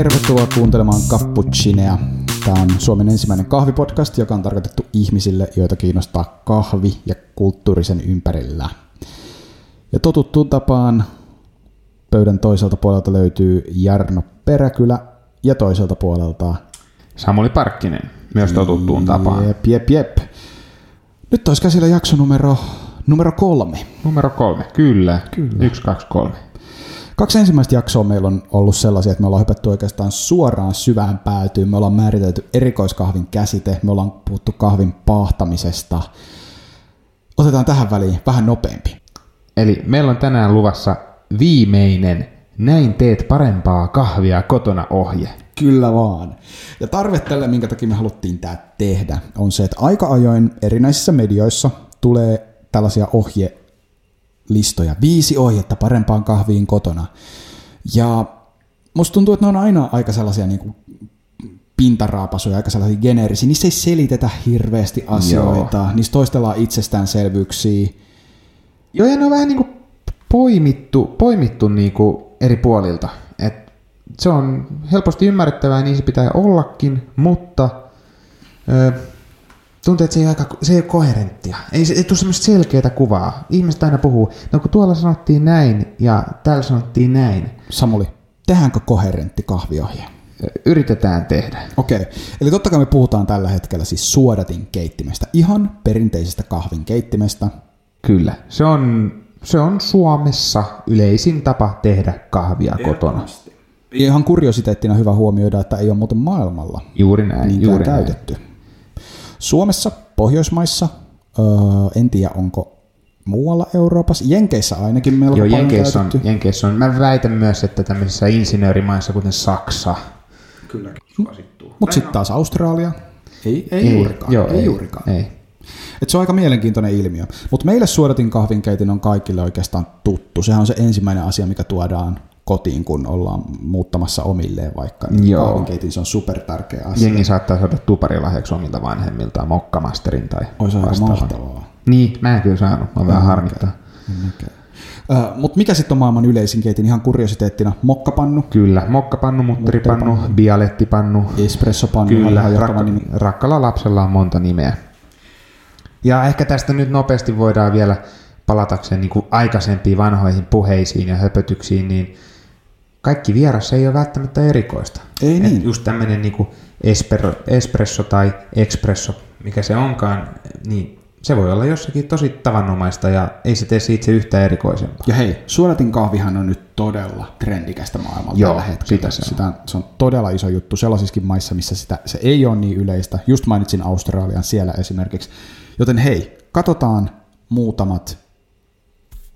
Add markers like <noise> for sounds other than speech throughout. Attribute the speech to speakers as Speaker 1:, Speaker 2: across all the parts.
Speaker 1: Tervetuloa kuuntelemaan Cappuccinea. Tämä on Suomen ensimmäinen kahvipodcast, joka on tarkoitettu ihmisille, joita kiinnostaa kahvi ja kulttuurisen ympärillä. Ja totuttuun tapaan pöydän toiselta puolelta löytyy Jarno Peräkylä ja toiselta puolelta
Speaker 2: Samuli Parkkinen, myös totuttuun tapaan.
Speaker 1: Jep, jep, jep. Nyt olisi käsillä jakso numero, numero kolme.
Speaker 2: Numero kolme, kyllä. kyllä. Yksi, kaksi, kolme.
Speaker 1: Kaksi ensimmäistä jaksoa meillä on ollut sellaisia, että me ollaan hypätty oikeastaan suoraan syvään päätyyn. Me ollaan määritelty erikoiskahvin käsite, me ollaan puhuttu kahvin pahtamisesta. Otetaan tähän väliin vähän nopeampi.
Speaker 2: Eli meillä on tänään luvassa viimeinen Näin teet parempaa kahvia kotona ohje.
Speaker 1: Kyllä vaan. Ja tarve tälle, minkä takia me haluttiin tämä tehdä, on se, että aika ajoin erinäisissä medioissa tulee tällaisia ohjelistoja. Viisi ohjetta parempaan kahviin kotona. Ja musta tuntuu, että ne on aina aika sellaisia niin kuin pintaraapasuja, aika sellaisia geneerisiä. Niissä ei selitetä hirveästi asioita, Joo. niissä toistellaan itsestäänselvyyksiä.
Speaker 2: Joo, ja ne on vähän niin kuin poimittu, poimittu niin kuin eri puolilta. Et se on helposti ymmärrettävää, niin se pitää ollakin, mutta ö, tuntuu, että se ei, aika, se ei ole koherenttia. Ei, ei tule semmoista selkeää kuvaa. Ihmiset aina puhuu, no kun tuolla sanottiin näin ja täällä sanottiin näin.
Speaker 1: Samuli, tehdäänkö koherentti kahviohje?
Speaker 2: Yritetään tehdä.
Speaker 1: Okei, okay. eli totta kai me puhutaan tällä hetkellä siis suodatin keittimestä, ihan perinteisestä kahvin keittimestä.
Speaker 2: Kyllä, se on se on Suomessa yleisin tapa tehdä kahvia kotona.
Speaker 1: Ihan kuriositeettina hyvä huomioida, että ei ole muuten maailmalla
Speaker 2: juuri näin, juuri
Speaker 1: käytetty. Näin. Suomessa, Pohjoismaissa, öö, en tiedä onko muualla Euroopassa, Jenkeissä ainakin melko Joo, paljon
Speaker 2: Jenkeissä on, Jenkeissä on. Mä väitän myös, että tämmöisissä insinöörimaissa, kuten Saksa.
Speaker 1: Kylläkin suosittuu. Mutta sitten taas Australia. Ei, ei, ei juurikaan. Joo, ei, ei juurikaan. Ei. Et se on aika mielenkiintoinen ilmiö. Mutta meille suodatin kahvinkeitin on kaikille oikeastaan tuttu. Sehän on se ensimmäinen asia, mikä tuodaan kotiin, kun ollaan muuttamassa omilleen vaikka. Niin Joo. Kahvinkeitin se on super tärkeä asia.
Speaker 2: Jengi saattaa saada tuparilahjaksi omilta vanhemmiltaan mokkamasterin tai
Speaker 1: Olisi aika mahtavaa.
Speaker 2: Niin, mä en kyllä saanut. Mä vähän harmittaa.
Speaker 1: Uh, Mutta mikä sitten on maailman yleisin keitin ihan kuriositeettina? Mokkapannu?
Speaker 2: Kyllä, mokkapannu, mutteripannu, bialettipannu.
Speaker 1: Espressopannu.
Speaker 2: Kyllä, rak- rakkalla lapsella on monta nimeä. Ja ehkä tästä nyt nopeasti voidaan vielä palatakseen niin kuin aikaisempiin vanhoihin puheisiin ja höpötyksiin, niin kaikki vieras ei ole välttämättä erikoista.
Speaker 1: Ei Et niin.
Speaker 2: Just tämmöinen niin espresso tai espresso, mikä se onkaan, niin se voi olla jossakin tosi tavanomaista ja ei se tee siitä yhtään erikoisempaa.
Speaker 1: Ja hei, suodatin kahvihan on nyt todella trendikästä maailmalla
Speaker 2: Joo,
Speaker 1: tällä hetkellä.
Speaker 2: Sitä se, on.
Speaker 1: sitä, se on todella iso juttu sellaisissakin maissa, missä sitä, se ei ole niin yleistä. Just mainitsin Australian siellä esimerkiksi. Joten hei, katsotaan muutamat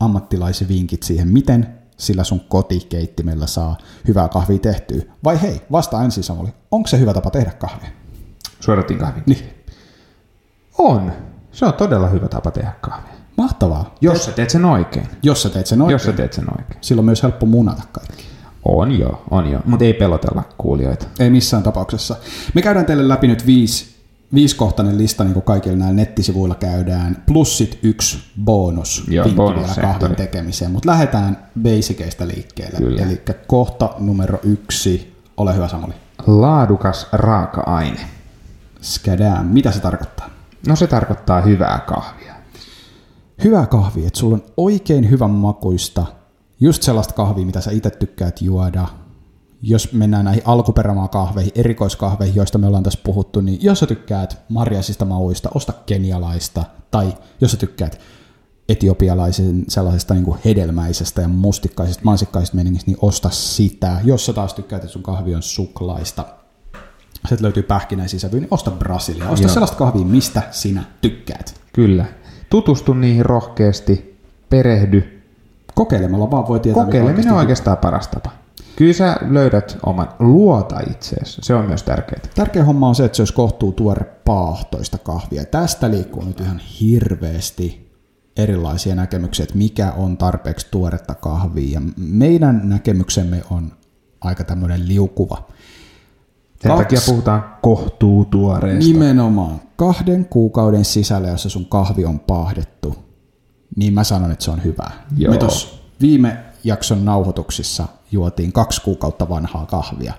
Speaker 1: ammattilaisvinkit siihen, miten sillä sun kotikeittimellä saa hyvää kahvia tehtyä. Vai hei, vasta ensin Samuli, onko se hyvä tapa tehdä kahvia?
Speaker 2: Suodatin kahvin.
Speaker 1: Niin.
Speaker 2: On. Se on todella hyvä tapa tehdä kahvia.
Speaker 1: Mahtavaa.
Speaker 2: Jos sä teet sen oikein.
Speaker 1: Jos sä teet sen oikein.
Speaker 2: Jos sä teet sen oikein.
Speaker 1: Silloin on myös helppo munata kaikki.
Speaker 2: On jo, on jo. Mutta ei pelotella kuulijoita.
Speaker 1: Ei missään tapauksessa. Me käydään teille läpi nyt viisi viisikohtainen lista, niin kuin kaikilla näillä nettisivuilla käydään, plus sit yksi bonus
Speaker 2: Joo, bonus
Speaker 1: kahden tekemiseen, mutta lähdetään basikeista liikkeelle. Kyllä. Eli kohta numero yksi, ole hyvä Samuli.
Speaker 2: Laadukas raaka-aine.
Speaker 1: Skadään. Mitä se tarkoittaa?
Speaker 2: No se tarkoittaa hyvää kahvia.
Speaker 1: Hyvää kahvia, että sulla on oikein hyvän makuista, just sellaista kahvia, mitä sä itse tykkäät juoda, jos mennään näihin alkuperämaa kahveihin, erikoiskahveihin, joista me ollaan tässä puhuttu, niin jos sä tykkäät marjaisista mauista, osta kenialaista, tai jos sä tykkäät etiopialaisen sellaisesta niin kuin hedelmäisestä ja mustikkaisesta, mansikkaisesta meningistä, niin osta sitä. Jos sä taas tykkäät, että sun kahvi on suklaista, sitten löytyy pähkinäisiä sävyjä, niin osta Brasilia. Osta Joo. sellaista kahvia, mistä sinä tykkäät.
Speaker 2: Kyllä. Tutustu niihin rohkeasti, perehdy.
Speaker 1: Kokeilemalla vaan voi tietää.
Speaker 2: Kokeileminen on oikeastaan paras tapa. Kyllä sä löydät oman, luota itseesi. Se on myös tärkeää.
Speaker 1: Tärkeä homma on se, että se olisi kohtuu tuore paahtoista kahvia. Tästä liikkuu nyt ihan hirveästi erilaisia näkemyksiä, että mikä on tarpeeksi tuoretta kahvia. Ja meidän näkemyksemme on aika tämmöinen liukuva.
Speaker 2: Sen Kaksi, takia puhutaan kohtuu tuoreesta.
Speaker 1: Nimenomaan. Kahden kuukauden sisällä, jossa sun kahvi on paahdettu, niin mä sanon, että se on hyvä. Joo. Me viime jakson nauhoituksissa juotiin kaksi kuukautta vanhaa kahvia.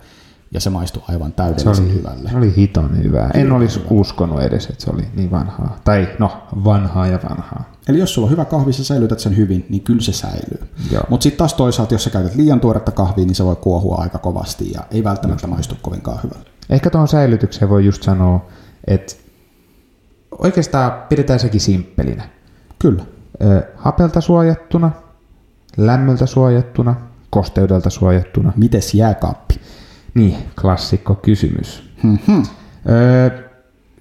Speaker 1: ja se maistui aivan
Speaker 2: Se
Speaker 1: täydellisen
Speaker 2: oli,
Speaker 1: hyvälle.
Speaker 2: se oli hiton hyvää. En olisi uskonut edes, että se oli niin vanhaa. Tai no, vanhaa ja vanhaa.
Speaker 1: Eli jos sulla on hyvä kahvi, sä säilytät sen hyvin, niin kyllä se säilyy. Mutta sitten taas toisaalta, jos sä käytät liian tuoretta kahvia, niin se voi kuohua aika kovasti ja ei välttämättä maistu kovinkaan hyvältä.
Speaker 2: Ehkä tuohon säilytykseen voi just sanoa, että oikeastaan pidetään sekin simppelinä.
Speaker 1: Kyllä.
Speaker 2: Ö, hapelta suojattuna, lämmöltä suojattuna, kosteudelta suojattuna.
Speaker 1: Mites jääkaappi?
Speaker 2: Niin, klassikko kysymys.
Speaker 1: Mhm.
Speaker 2: Öö,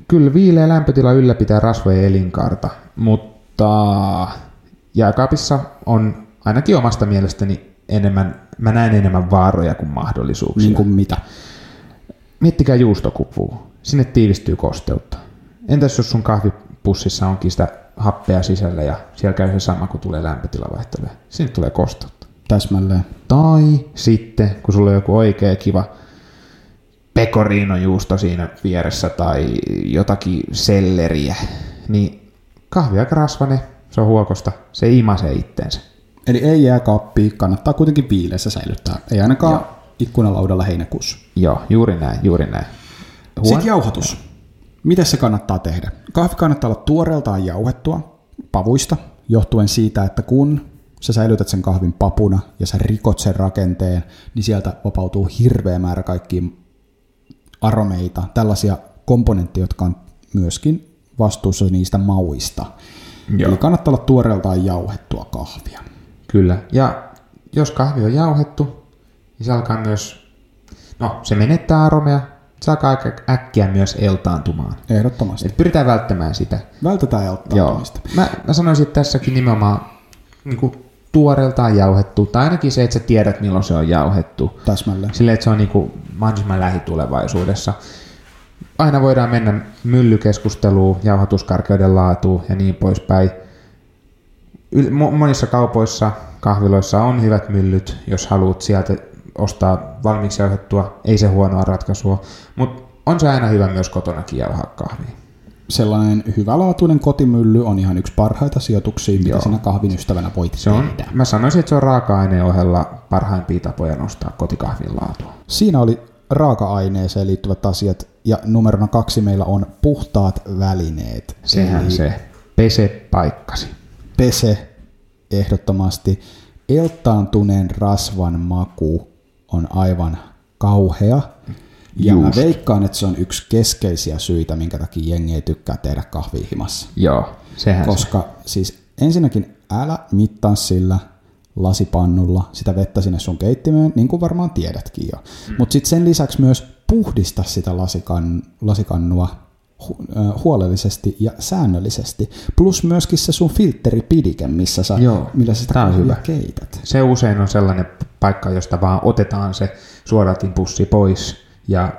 Speaker 2: kyllä viileä lämpötila ylläpitää rasvojen elinkaarta, mutta jääkaapissa on ainakin omasta mielestäni enemmän, mä näen enemmän vaaroja kuin mahdollisuuksia.
Speaker 1: Niin kuin mitä?
Speaker 2: Miettikää juustokupua. Sinne tiivistyy kosteutta. Entäs jos sun kahvipussissa onkin sitä happea sisällä ja siellä käy se sama, kun tulee lämpötila vaihtelee. Sinne tulee kosteutta.
Speaker 1: Täsmälleen.
Speaker 2: Tai sitten, kun sulla on joku oikea kiva pecorino-juusto siinä vieressä tai jotakin selleriä, niin kahvi aika rasvane, se on huokosta, se imasee itteensä.
Speaker 1: Eli ei jääkaappia, kannattaa kuitenkin viileässä säilyttää. Ei ainakaan
Speaker 2: Joo.
Speaker 1: ikkunalaudalla heinäkuussa.
Speaker 2: Joo, juuri näin, juuri näin. Huon-
Speaker 1: Sitten jauhatus. Miten se kannattaa tehdä? Kahvi kannattaa olla tuoreeltaan jauhettua pavuista, johtuen siitä, että kun sä säilytät sen kahvin papuna ja sä rikot sen rakenteen, niin sieltä vapautuu hirveä määrä kaikkia aromeita, tällaisia komponentteja, jotka on myöskin vastuussa niistä mauista.
Speaker 2: Joo.
Speaker 1: Eli kannattaa olla tuoreeltaan jauhettua kahvia.
Speaker 2: Kyllä. Ja jos kahvi on jauhettu, niin se alkaa myös, no se menettää aromeja, se alkaa aika äkkiä myös eltaantumaan.
Speaker 1: Ehdottomasti.
Speaker 2: Et pyritään välttämään sitä.
Speaker 1: Vältetään
Speaker 2: Joo.
Speaker 1: elttaantumista.
Speaker 2: Mä, mä sanoisin, että tässäkin nimenomaan niin kuin tuoreeltaan jauhettu, tai ainakin se, että sä tiedät milloin se on jauhettu.
Speaker 1: Täsmälleen.
Speaker 2: Silleen, että se on niin kuin mahdollisimman lähitulevaisuudessa. Aina voidaan mennä myllykeskusteluun, jauhatuskarkeuden laatuun ja niin poispäin. Monissa kaupoissa, kahviloissa on hyvät myllyt, jos haluat sieltä ostaa valmiiksi jauhettua, ei se huonoa ratkaisua, mutta on se aina hyvä myös kotonakin jauhaa kahvia.
Speaker 1: Sellainen hyvälaatuinen kotimylly on ihan yksi parhaita sijoituksia, mitä
Speaker 2: Joo.
Speaker 1: sinä kahvin ystävänä voit
Speaker 2: Se on,
Speaker 1: tehdä.
Speaker 2: mä sanoisin, että se on raaka-aineen ohella parhaimpia tapoja nostaa kotikahvin laatua.
Speaker 1: Siinä oli raaka-aineeseen liittyvät asiat, ja numerona kaksi meillä on puhtaat välineet.
Speaker 2: Sehän
Speaker 1: Eli
Speaker 2: se pese paikkasi.
Speaker 1: pese ehdottomasti. Eltaantuneen rasvan maku on aivan kauhea. Ja mä
Speaker 2: Just.
Speaker 1: veikkaan, että se on yksi keskeisiä syitä, minkä takia jengi ei tykkää tehdä kahvia himassa.
Speaker 2: Joo, sehän se.
Speaker 1: Koska siis ensinnäkin älä mittaa sillä lasipannulla sitä vettä sinne sun keittimeen, niin kuin varmaan tiedätkin jo. Mm. Mutta sitten sen lisäksi myös puhdista sitä lasikan, lasikannua hu, huolellisesti ja säännöllisesti. Plus myöskin se sun filteripidike, missä sä,
Speaker 2: Joo,
Speaker 1: millä sä sitä
Speaker 2: on hyvä.
Speaker 1: keität.
Speaker 2: Se usein on sellainen paikka, josta vaan otetaan se suodatinpussi pois ja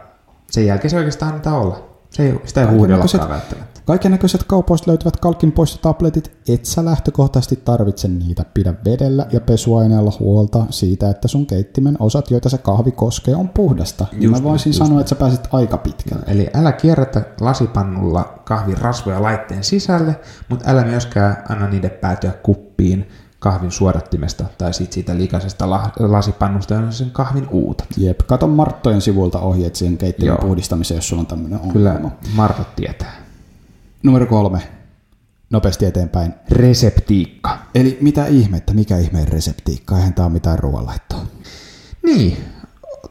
Speaker 2: sen jälkeen se oikeastaan annetaan olla. Se ei, sitä ei
Speaker 1: Kaikennäköiset-
Speaker 2: huudellakaan välttämättä.
Speaker 1: Kaiken näköiset kaupoista löytyvät kalkinpoistotabletit, et sä lähtökohtaisesti tarvitse niitä. Pidä vedellä ja pesuaineella huolta siitä, että sun keittimen osat, joita se kahvi koskee, on puhdasta. Just
Speaker 2: Just
Speaker 1: mä voisin
Speaker 2: just
Speaker 1: sanoa, että sä pääsit aika pitkälle.
Speaker 2: Eli älä kierrätä lasipannulla kahvin rasvoja laitteen sisälle, mutta älä myöskään anna niiden päätyä kuppiin kahvin suodattimesta tai sit siitä likaisesta la- lasipannusta, jolla sen kahvin uutat.
Speaker 1: Jep, kato Marttojen sivuilta ohjeet siihen keittiön
Speaker 2: Joo.
Speaker 1: puhdistamiseen, jos sulla on tämmöinen ongelma.
Speaker 2: Kyllä Martat tietää.
Speaker 1: Numero kolme, nopeasti eteenpäin.
Speaker 2: Reseptiikka.
Speaker 1: Eli mitä ihmettä, mikä ihmeen reseptiikka, eihän tää ole mitään ruoanlaittoa.
Speaker 2: Niin,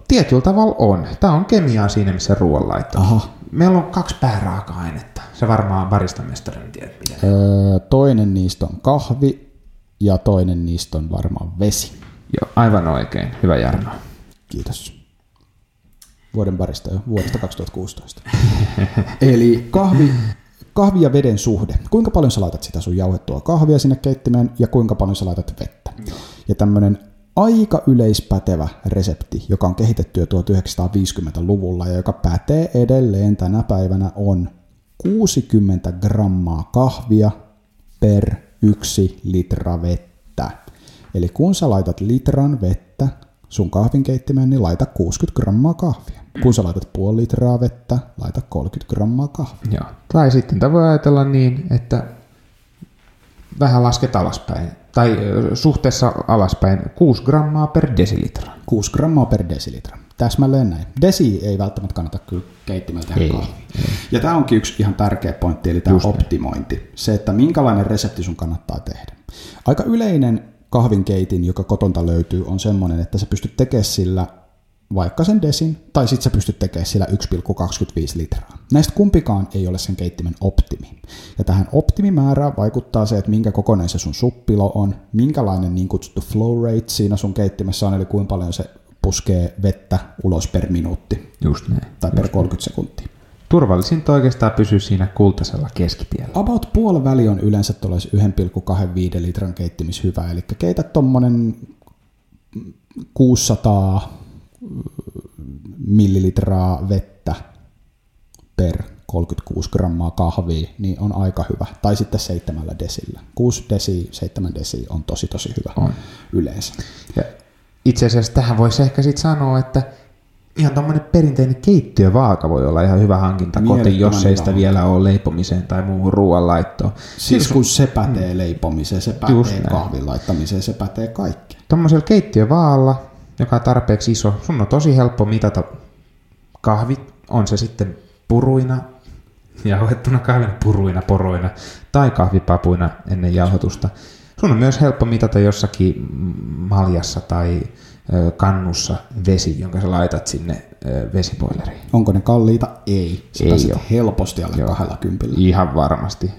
Speaker 2: tietyllä tavalla on. Tämä on kemiaa siinä, missä ruoanlaitto.
Speaker 1: Aha.
Speaker 2: Meillä on kaksi pääraaka-ainetta. Se varmaan baristamestarin tiedät, miten.
Speaker 1: Öö, toinen niistä on kahvi ja toinen niistä on varmaan vesi.
Speaker 2: Joo, aivan oikein. Hyvä Jarno.
Speaker 1: Kiitos. Vuoden barista jo, vuodesta 2016. <laughs> Eli kahvi, kahvi ja veden suhde. Kuinka paljon sä laitat sitä sun jauhettua kahvia sinne keittimeen ja kuinka paljon sä laitat vettä. Ja tämmönen aika yleispätevä resepti, joka on kehitetty jo 1950-luvulla ja joka pätee edelleen tänä päivänä on 60 grammaa kahvia per yksi litra vettä. Eli kun sä laitat litran vettä sun kahvinkeittimeen, niin laita 60 grammaa kahvia. Kun sä laitat puoli litraa vettä, laita 30 grammaa kahvia.
Speaker 2: Joo. Tai sitten tämä voi ajatella niin, että vähän lasket alaspäin. Tai suhteessa alaspäin 6 grammaa per desilitra.
Speaker 1: 6 grammaa per desilitra. Täsmälleen näin. Desi ei välttämättä kannata kyllä keittimellä tehdä
Speaker 2: Ei,
Speaker 1: kahvia. Ja tämä onkin yksi ihan tärkeä pointti, eli tämä optimointi. Se, että minkälainen resepti sun kannattaa tehdä. Aika yleinen kahvinkeitin, joka kotonta löytyy, on semmoinen, että sä pystyt tekemään sillä vaikka sen desin, tai sitten sä pystyt tekemään sillä 1,25 litraa. Näistä kumpikaan ei ole sen keittimen optimi. Ja tähän optimimäärään vaikuttaa se, että minkä kokoinen se sun suppilo on, minkälainen niin kutsuttu flow rate siinä sun keittimessä on, eli kuinka paljon se puskee vettä ulos per minuutti
Speaker 2: Just näin.
Speaker 1: tai per 30 sekuntia.
Speaker 2: Turvallisinta oikeastaan pysyä siinä kultaisella keskitiellä.
Speaker 1: About puoli väli on yleensä tuollaisen 1,25 litran keittimis hyvä, eli keität tuommoinen 600 millilitraa vettä per 36 grammaa kahvia, niin on aika hyvä. Tai sitten seitsemällä desillä. 6 desi, 7 desi on tosi tosi hyvä
Speaker 2: On.
Speaker 1: yleensä.
Speaker 2: Ja itse asiassa tähän voisi ehkä sitten sanoa, että ihan tuommoinen perinteinen keittiövaaka voi olla ihan hyvä hankinta kotiin, jos ei sitä vielä ole leipomiseen tai muuhun ruoanlaittoon.
Speaker 1: Siis kun se pätee leipomiseen, se
Speaker 2: Just
Speaker 1: pätee
Speaker 2: näin.
Speaker 1: kahvin laittamiseen, se pätee kaikkeen.
Speaker 2: Tuommoisella keittiövaalla, joka on tarpeeksi iso, sun on tosi helppo mitata kahvit, on se sitten puruina, jauhettuna kahvina, puruina, poroina tai kahvipapuina ennen jauhotusta. Sun on myös helppo mitata jossakin maljassa tai kannussa vesi, jonka sä laitat sinne ö, vesiboileriin.
Speaker 1: Onko ne kalliita? Ei. Sä
Speaker 2: Ei oo.
Speaker 1: helposti alle
Speaker 2: Joo.
Speaker 1: kahdella kympillä.
Speaker 2: Ihan varmasti.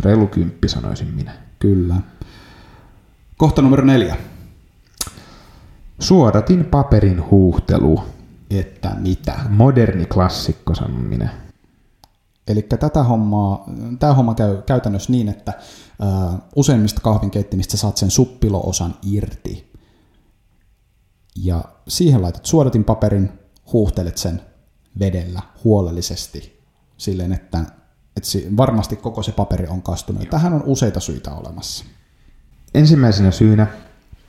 Speaker 2: Reilu kymppi sanoisin minä.
Speaker 1: Kyllä. Kohta numero neljä.
Speaker 2: Suodatin paperin huuhtelu.
Speaker 1: Että mitä?
Speaker 2: Moderni klassikko sanon minä.
Speaker 1: Eli tätä hommaa, tämä homma käy käytännössä niin, että ää, useimmista kahvinkeittimistä saat sen suppiloosan irti. Ja siihen laitat suodatinpaperin, huuhtelet sen vedellä huolellisesti silleen, että, että varmasti koko se paperi on kastunut. Ja Tähän on useita syitä olemassa.
Speaker 2: Ensimmäisenä syynä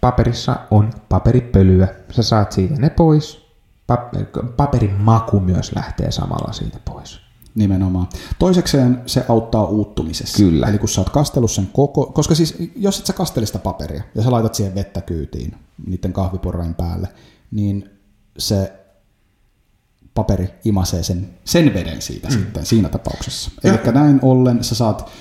Speaker 2: paperissa on paperipölyä. Sä saat siitä ne pois. Pa- paperin maku myös lähtee samalla siitä pois.
Speaker 1: Nimenomaan. Toisekseen se auttaa uuttumisessa.
Speaker 2: Kyllä.
Speaker 1: Eli kun sä oot kastellut sen koko, koska siis jos et sä kastele sitä paperia ja sä laitat siihen vettä kyytiin niiden kahvipurrain päälle, niin se paperi imasee sen, sen veden siitä mm. sitten siinä tapauksessa. Eli näin ollen sä saat,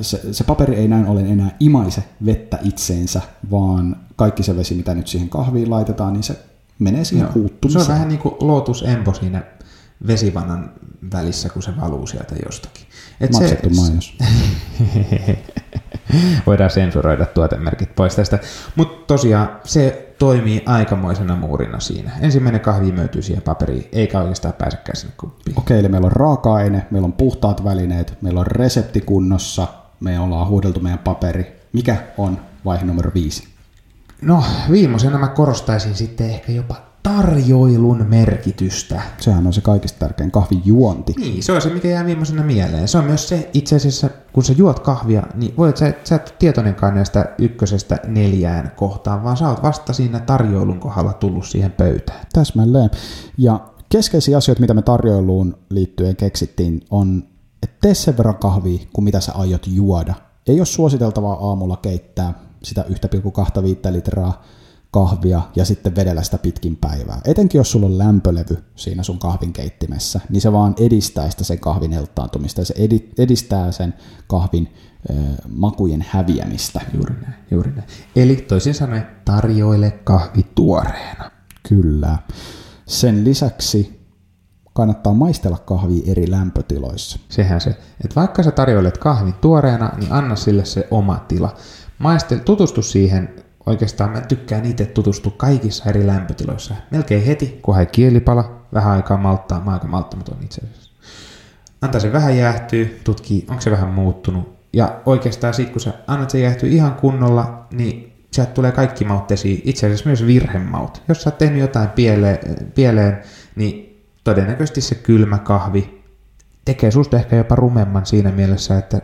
Speaker 1: se, se paperi ei näin ollen enää imaise vettä itseensä, vaan kaikki se vesi, mitä nyt siihen kahviin laitetaan, niin se menee siihen
Speaker 2: Se
Speaker 1: uuttumiseen.
Speaker 2: on vähän niin kuin Lotus Empo siinä vesivannan välissä, kun se valuu sieltä jostakin. Et
Speaker 1: Maksettu mainos. <laughs>
Speaker 2: Voidaan sensuroida tuotemerkit pois tästä. Mutta tosiaan se toimii aikamoisena muurina siinä. Ensimmäinen kahvi imeytyy siihen paperiin, eikä oikeastaan pääsekään sinne kuppiin.
Speaker 1: Okei, eli meillä on raaka-aine, meillä on puhtaat välineet, meillä on resepti kunnossa, me ollaan huudeltu meidän paperi. Mikä on vaihe numero viisi?
Speaker 2: No, viimeisenä mä korostaisin sitten ehkä jopa tarjoilun merkitystä.
Speaker 1: Sehän on se kaikista tärkein kahvin juonti.
Speaker 2: Niin, se on se, mikä jää viimeisenä mieleen. Se on myös se, itse asiassa, kun sä juot kahvia, niin voit sä, sä et tietoinenkaan näistä ykkösestä neljään kohtaan, vaan sä oot vasta siinä tarjoilun kohdalla tullut siihen pöytään.
Speaker 1: Täsmälleen. Ja keskeisiä asioita, mitä me tarjoiluun liittyen keksittiin, on, että tee sen verran kahvia, kuin mitä sä aiot juoda. Ei ole suositeltavaa aamulla keittää sitä 1,25 litraa kahvia ja sitten vedellä sitä pitkin päivää. Etenkin jos sulla on lämpölevy siinä sun kahvin keittimessä, niin se vaan edistää sitä sen kahvin eltaantumista ja se edi- edistää sen kahvin ö, makujen häviämistä.
Speaker 2: Juuri näin, juuri näin. Eli toisin sanoen, tarjoile kahvi tuoreena.
Speaker 1: Kyllä. Sen lisäksi kannattaa maistella kahvia eri lämpötiloissa.
Speaker 2: Sehän se, että vaikka sä tarjoilet kahvin tuoreena, niin anna sille se oma tila. Maistel, tutustu siihen, oikeastaan mä tykkään itse tutustua kaikissa eri lämpötiloissa. Melkein heti, kun hai kielipala, vähän aikaa malttaa, mä aika malttamaton itse asiassa. Antaa se vähän jäähtyä, tutkii, onko se vähän muuttunut. Ja oikeastaan sit, kun sä annat se jäähtyä ihan kunnolla, niin sieltä tulee kaikki maut esiin, itse asiassa myös virhemaut. Jos sä oot tehnyt jotain pieleen, pieleen niin todennäköisesti se kylmä kahvi tekee susta ehkä jopa rumemman siinä mielessä, että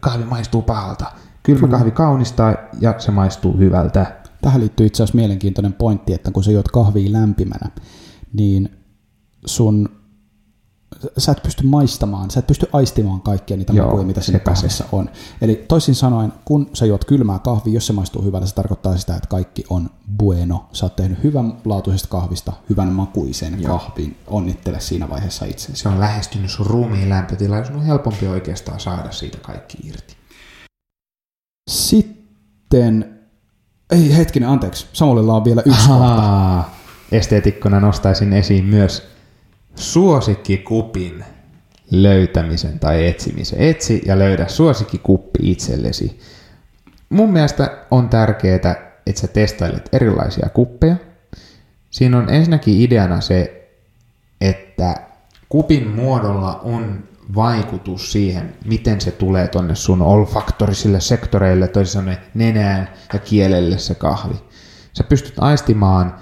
Speaker 2: kahvi maistuu pahalta. Kylmä kahvi kaunistaa ja se maistuu hyvältä.
Speaker 1: Tähän liittyy itse asiassa mielenkiintoinen pointti, että kun sä juot kahvia lämpimänä, niin sun sä et pysty maistamaan, sä et pysty aistimaan kaikkia niitä
Speaker 2: Joo,
Speaker 1: makuja, mitä siinä kahvissa on. Eli toisin sanoen, kun sä juot kylmää kahvia, jos se maistuu hyvälle, se tarkoittaa sitä, että kaikki on bueno. Sä oot tehnyt hyvän laatuisesta kahvista hyvän makuisen
Speaker 2: Joo.
Speaker 1: kahvin. Onnittele siinä vaiheessa itsesi.
Speaker 2: Se on lähestynyt sun ruumiin lämpötilaa, sun on helpompi oikeastaan saada siitä kaikki irti.
Speaker 1: Sitten, ei hetkinen, anteeksi, Samuelilla on vielä yksi kohta.
Speaker 2: Ahaa. Esteetikkona nostaisin esiin myös suosikkikupin löytämisen tai etsimisen. Etsi ja löydä suosikkikuppi itsellesi. Mun mielestä on tärkeää, että sä testailet erilaisia kuppeja. Siinä on ensinnäkin ideana se, että kupin muodolla on vaikutus siihen, miten se tulee tonne sun olfaktorisille sektoreille, toisin sanoen nenään ja kielelle se kahvi. Sä pystyt aistimaan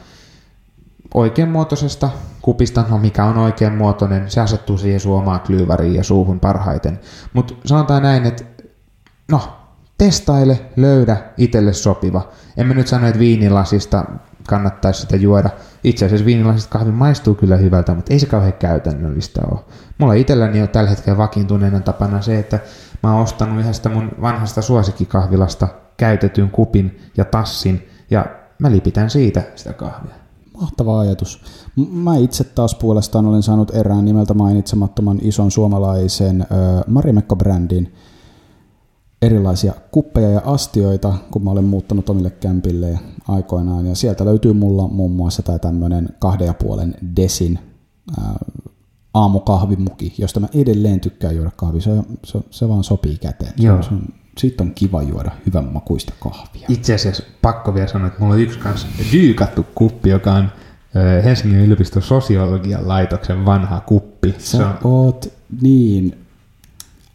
Speaker 2: oikeanmuotoisesta kupista, no mikä on oikeanmuotoinen, se asettuu siihen sun omaan klyyväriin ja suuhun parhaiten. Mutta sanotaan näin, että no, testaile, löydä itselle sopiva. En mä nyt sano, että viinilasista kannattaisi sitä juoda. Itse asiassa viinilasista kahvi maistuu kyllä hyvältä, mutta ei se kauhean käytännöllistä ole. Mulla itselläni on tällä hetkellä vakiintuneena tapana se, että mä oon ostanut ihan mun vanhasta suosikkikahvilasta käytetyn kupin ja tassin, ja mä lipitän siitä sitä kahvia.
Speaker 1: Mahtava ajatus. Mä itse taas puolestaan olen saanut erään nimeltä mainitsemattoman ison suomalaisen Marimekko-brändin erilaisia kuppeja ja astioita, kun mä olen muuttanut omille kämpille aikoinaan. Ja sieltä löytyy mulla muun muassa tämä tämmöinen kahden ja puolen desin ää, aamukahvimuki, josta mä edelleen tykkään juoda kahvia. Se, se, se vaan sopii käteen. Se,
Speaker 2: Joo.
Speaker 1: on- se on, siitä on kiva juoda hyvän makuista kahvia.
Speaker 2: Itse asiassa pakko vielä sanoa, että mulla on yksi kanssa dyykattu kuppi, joka on ö, Helsingin yliopiston sosiologian laitoksen vanha kuppi. Se
Speaker 1: Sä
Speaker 2: on,
Speaker 1: oot niin...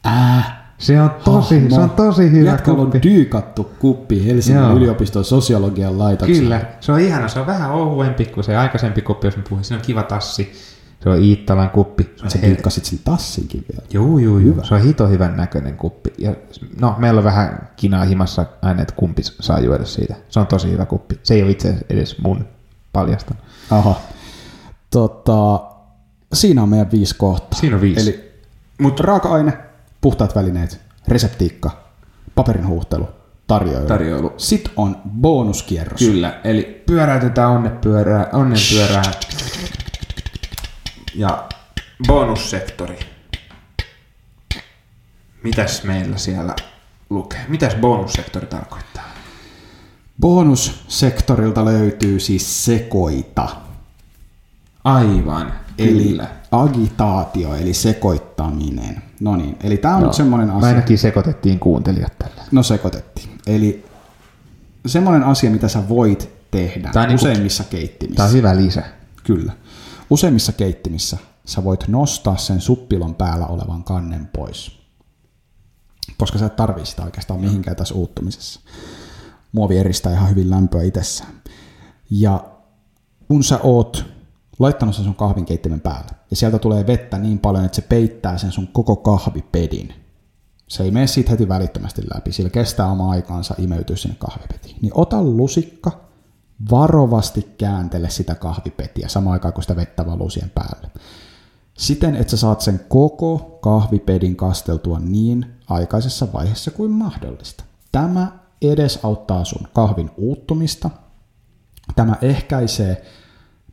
Speaker 1: Äh,
Speaker 2: se on tosi, se on tosi hyvä
Speaker 1: Jätkällä on
Speaker 2: kuppi.
Speaker 1: dyykattu kuppi Helsingin
Speaker 2: Joo.
Speaker 1: yliopiston sosiologian laitoksen.
Speaker 2: Kyllä, se on ihana. Se on vähän ohuempi kuin se aikaisempi kuppi, jos mä puhuin. Siinä on kiva tassi. Se on Iittalan kuppi. Se on
Speaker 1: Sä dyykkasit sen tassinkin vielä.
Speaker 2: Juu, juu, juu. Se on hito hyvän näköinen kuppi. Ja, no, meillä on vähän kinaa himassa aina, että kumpi saa juoda siitä. Se on tosi hyvä kuppi. Se ei ole itse edes mun paljasta.
Speaker 1: Aha. Tota, siinä on meidän viisi kohtaa.
Speaker 2: Siinä on viisi.
Speaker 1: Eli mut raaka-aine, puhtaat välineet, reseptiikka, paperin huuhtelu, tarjoilu.
Speaker 2: Tarjoilu.
Speaker 1: Sitten on bonuskierros.
Speaker 2: Kyllä, eli pyöräytetään onnepyörää, onnenpyörää ja bonussektori. Mitäs meillä siellä lukee? Mitäs bonussektori tarkoittaa?
Speaker 1: Bonussektorilta löytyy siis sekoita.
Speaker 2: Aivan,
Speaker 1: Eli
Speaker 2: kyllä.
Speaker 1: Agitaatio, eli sekoittaminen. No niin, eli tämä on
Speaker 2: Joo.
Speaker 1: nyt semmoinen asia.
Speaker 2: Ainakin sekoitettiin kuuntelijat tällä.
Speaker 1: No sekoitettiin. Eli semmoinen asia, mitä sä voit tehdä
Speaker 2: Tää niinku-
Speaker 1: useimmissa keittimissä.
Speaker 2: Tämä on hyvä lisä.
Speaker 1: Kyllä. Useimmissa keittimissä sä voit nostaa sen suppilon päällä olevan kannen pois. Koska sä et tarvii sitä oikeastaan mihinkään tässä uuttumisessa. Muovi eristää ihan hyvin lämpöä itsessään. Ja kun sä oot laittanut sen sun kahvinkeittimen päälle, ja sieltä tulee vettä niin paljon, että se peittää sen sun koko kahvipedin, se ei mene siitä heti välittömästi läpi, sillä kestää oma aikaansa imeytyä sinne kahvipetiin. Niin ota lusikka, varovasti kääntele sitä kahvipetiä samaan aikaan, kun sitä vettä valuu siihen päälle. Siten, että sä saat sen koko kahvipedin kasteltua niin aikaisessa vaiheessa kuin mahdollista. Tämä edesauttaa sun kahvin uuttumista. Tämä ehkäisee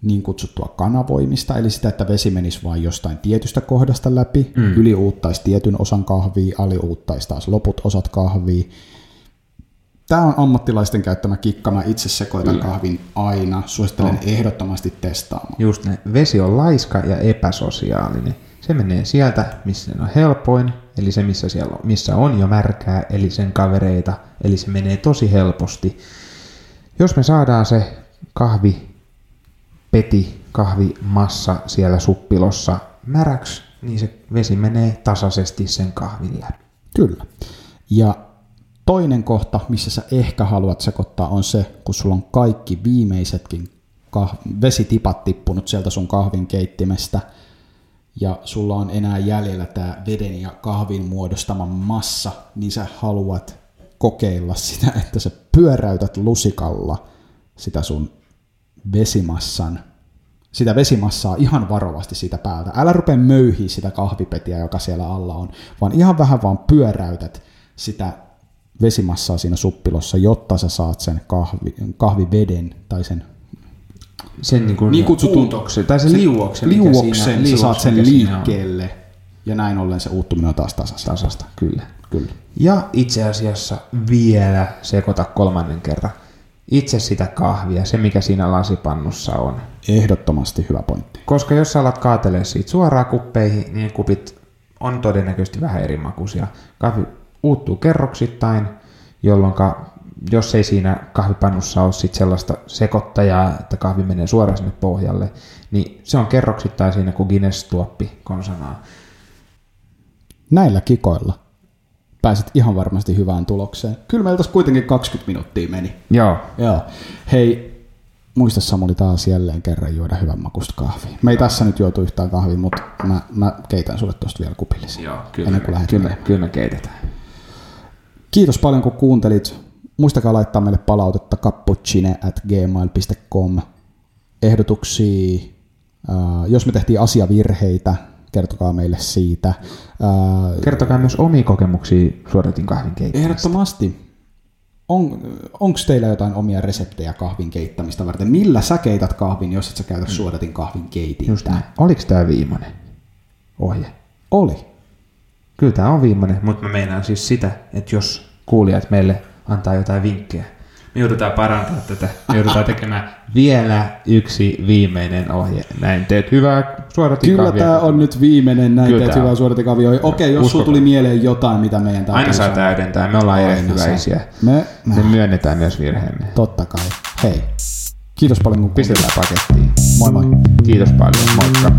Speaker 1: niin kutsuttua kanavoimista, eli sitä, että vesi menisi vain jostain tietystä kohdasta läpi, mm. yliuuttaisi tietyn osan kahvia, aliuuttaisi taas loput osat kahvia. Tämä on ammattilaisten käyttämä kikka, mä itse sekoitan Kyllä. kahvin aina, suosittelen no. ehdottomasti testaamaan.
Speaker 2: Just ne. Vesi on laiska ja epäsosiaalinen. Se menee sieltä, missä on helpoin, eli se, missä, siellä on, missä on jo märkää, eli sen kavereita, eli se menee tosi helposti. Jos me saadaan se kahvi, peti, kahvimassa siellä suppilossa märäksi, niin se vesi menee tasaisesti sen kahvin läpi.
Speaker 1: Kyllä. Ja toinen kohta, missä sä ehkä haluat sekoittaa, on se, kun sulla on kaikki viimeisetkin kah- vesitipat tippunut sieltä sun kahvin keittimestä, ja sulla on enää jäljellä tämä veden ja kahvin muodostama massa, niin sä haluat kokeilla sitä, että sä pyöräytät lusikalla sitä sun vesimassan sitä vesimassaa ihan varovasti siitä päältä. Älä rupea möyhiä sitä kahvipetiä, joka siellä alla on, vaan ihan vähän vaan pyöräytät sitä vesimassaa siinä suppilossa, jotta sä saat sen kahvi, kahviveden tai sen
Speaker 2: Sen niin, kuin
Speaker 1: Niin kutsutun-
Speaker 2: uutoksen, tai sen liuoksen,
Speaker 1: liuoksen,
Speaker 2: siinä,
Speaker 1: sä saat sen
Speaker 2: on.
Speaker 1: liikkeelle, ja näin ollen se uuttuminen on taas tasasta.
Speaker 2: tasasta. Kyllä.
Speaker 1: Kyllä.
Speaker 2: Ja itse asiassa vielä sekoita kolmannen kerran. Itse sitä kahvia, se mikä siinä lasipannussa on.
Speaker 1: Ehdottomasti hyvä pointti.
Speaker 2: Koska jos sä alat kaatelee siitä suoraan kuppeihin, niin kupit on todennäköisesti vähän eri makuisia. Kahvi uuttuu kerroksittain, jolloin jos ei siinä kahvipannussa ole sit sellaista sekoittajaa, että kahvi menee suoraan sinne pohjalle, niin se on kerroksittain siinä kuin Guinness-tuoppi konsanaa.
Speaker 1: Näillä kikoilla pääset ihan varmasti hyvään tulokseen. Kyllä meillä tässä kuitenkin 20 minuuttia meni.
Speaker 2: Joo,
Speaker 1: Joo. Hei, muista Samuli taas jälleen kerran juoda hyvän makusta kahvia. Me ei tässä nyt juotu yhtään kahvia, mutta mä, mä keitän sulle tuosta vielä kupillisen.
Speaker 2: Joo
Speaker 1: Ennen kuin
Speaker 2: kyllä,
Speaker 1: menemään.
Speaker 2: kyllä me keitetään.
Speaker 1: Kiitos paljon kun kuuntelit. Muistakaa laittaa meille palautetta cappuccine at gmail.com. Ehdotuksia, äh, jos me tehtiin asiavirheitä, kertokaa meille siitä.
Speaker 2: Kertokaa myös omia kokemuksia suodatin kahvin keittämisestä.
Speaker 1: Ehdottomasti. On, Onko teillä jotain omia reseptejä kahvin keittämistä varten? Millä sä keität kahvin, jos et sä käytä suodatin kahvin
Speaker 2: Just
Speaker 1: keitintä?
Speaker 2: näin. Oliko tämä viimeinen ohje?
Speaker 1: Oli.
Speaker 2: Kyllä tämä on viimeinen, mutta mä meinaan siis sitä, että jos kuulijat meille antaa jotain vinkkejä, me joudutaan parantamaan tätä. Me joudutaan tekemään vielä yksi viimeinen ohje. Näin teet hyvää suodatin
Speaker 1: Kyllä tämä on nyt viimeinen, näin
Speaker 2: Kyllä
Speaker 1: teet hyvää
Speaker 2: on.
Speaker 1: suodatikavio. Okei, jos sulla
Speaker 2: Uskokaa.
Speaker 1: tuli mieleen jotain, mitä meidän täytyy
Speaker 2: Aina saa täydentää, me ollaan erehtyväisiä.
Speaker 1: Me,
Speaker 2: Me myönnetään myös virheemme.
Speaker 1: totta kai. Hei, kiitos paljon kun.
Speaker 2: Pistetään pakettiin.
Speaker 1: Moi moi.
Speaker 2: Kiitos paljon, moikka.